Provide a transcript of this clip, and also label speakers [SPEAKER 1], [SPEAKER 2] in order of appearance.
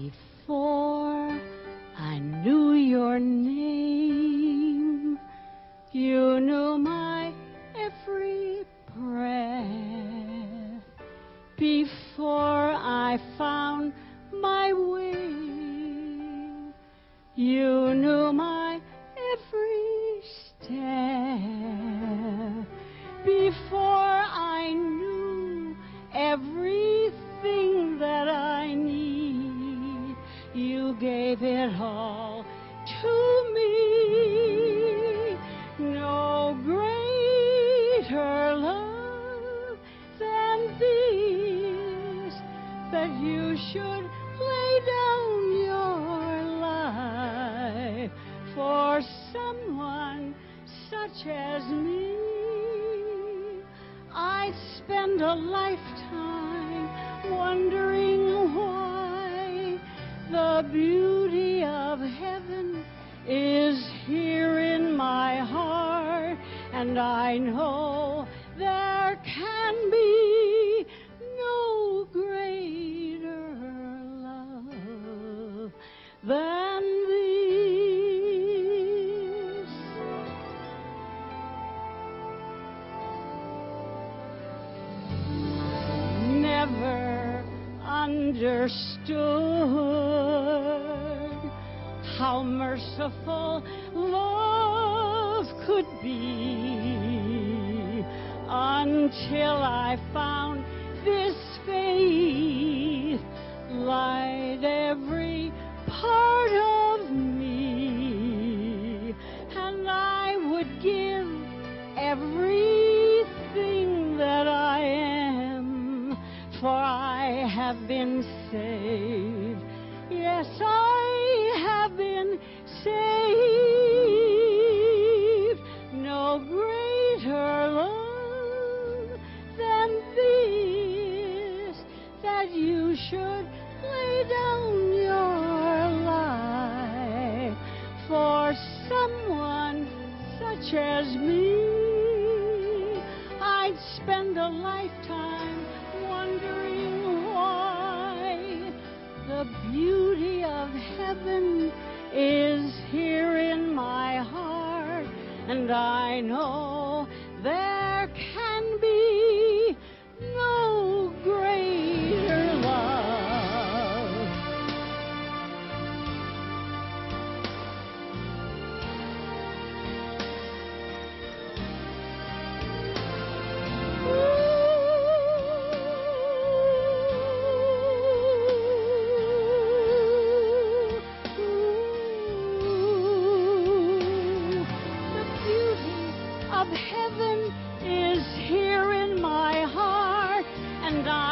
[SPEAKER 1] Before I knew your name, you knew my every breath. Before I found my way, you knew my that you should lay down your life for someone such as me. I'd spend a lifetime wondering why the beauty of heaven is here in my heart, and I know there can be than this. Never understood how merciful love could be until I found this faith would give everything that I am, for I have been saved. Yes, I have been saved. No greater love than this, that you should lay down your life for someone such as me. I'd spend a lifetime wondering why the beauty of heaven is here in my heart, and I know there can heaven is here in my heart, and I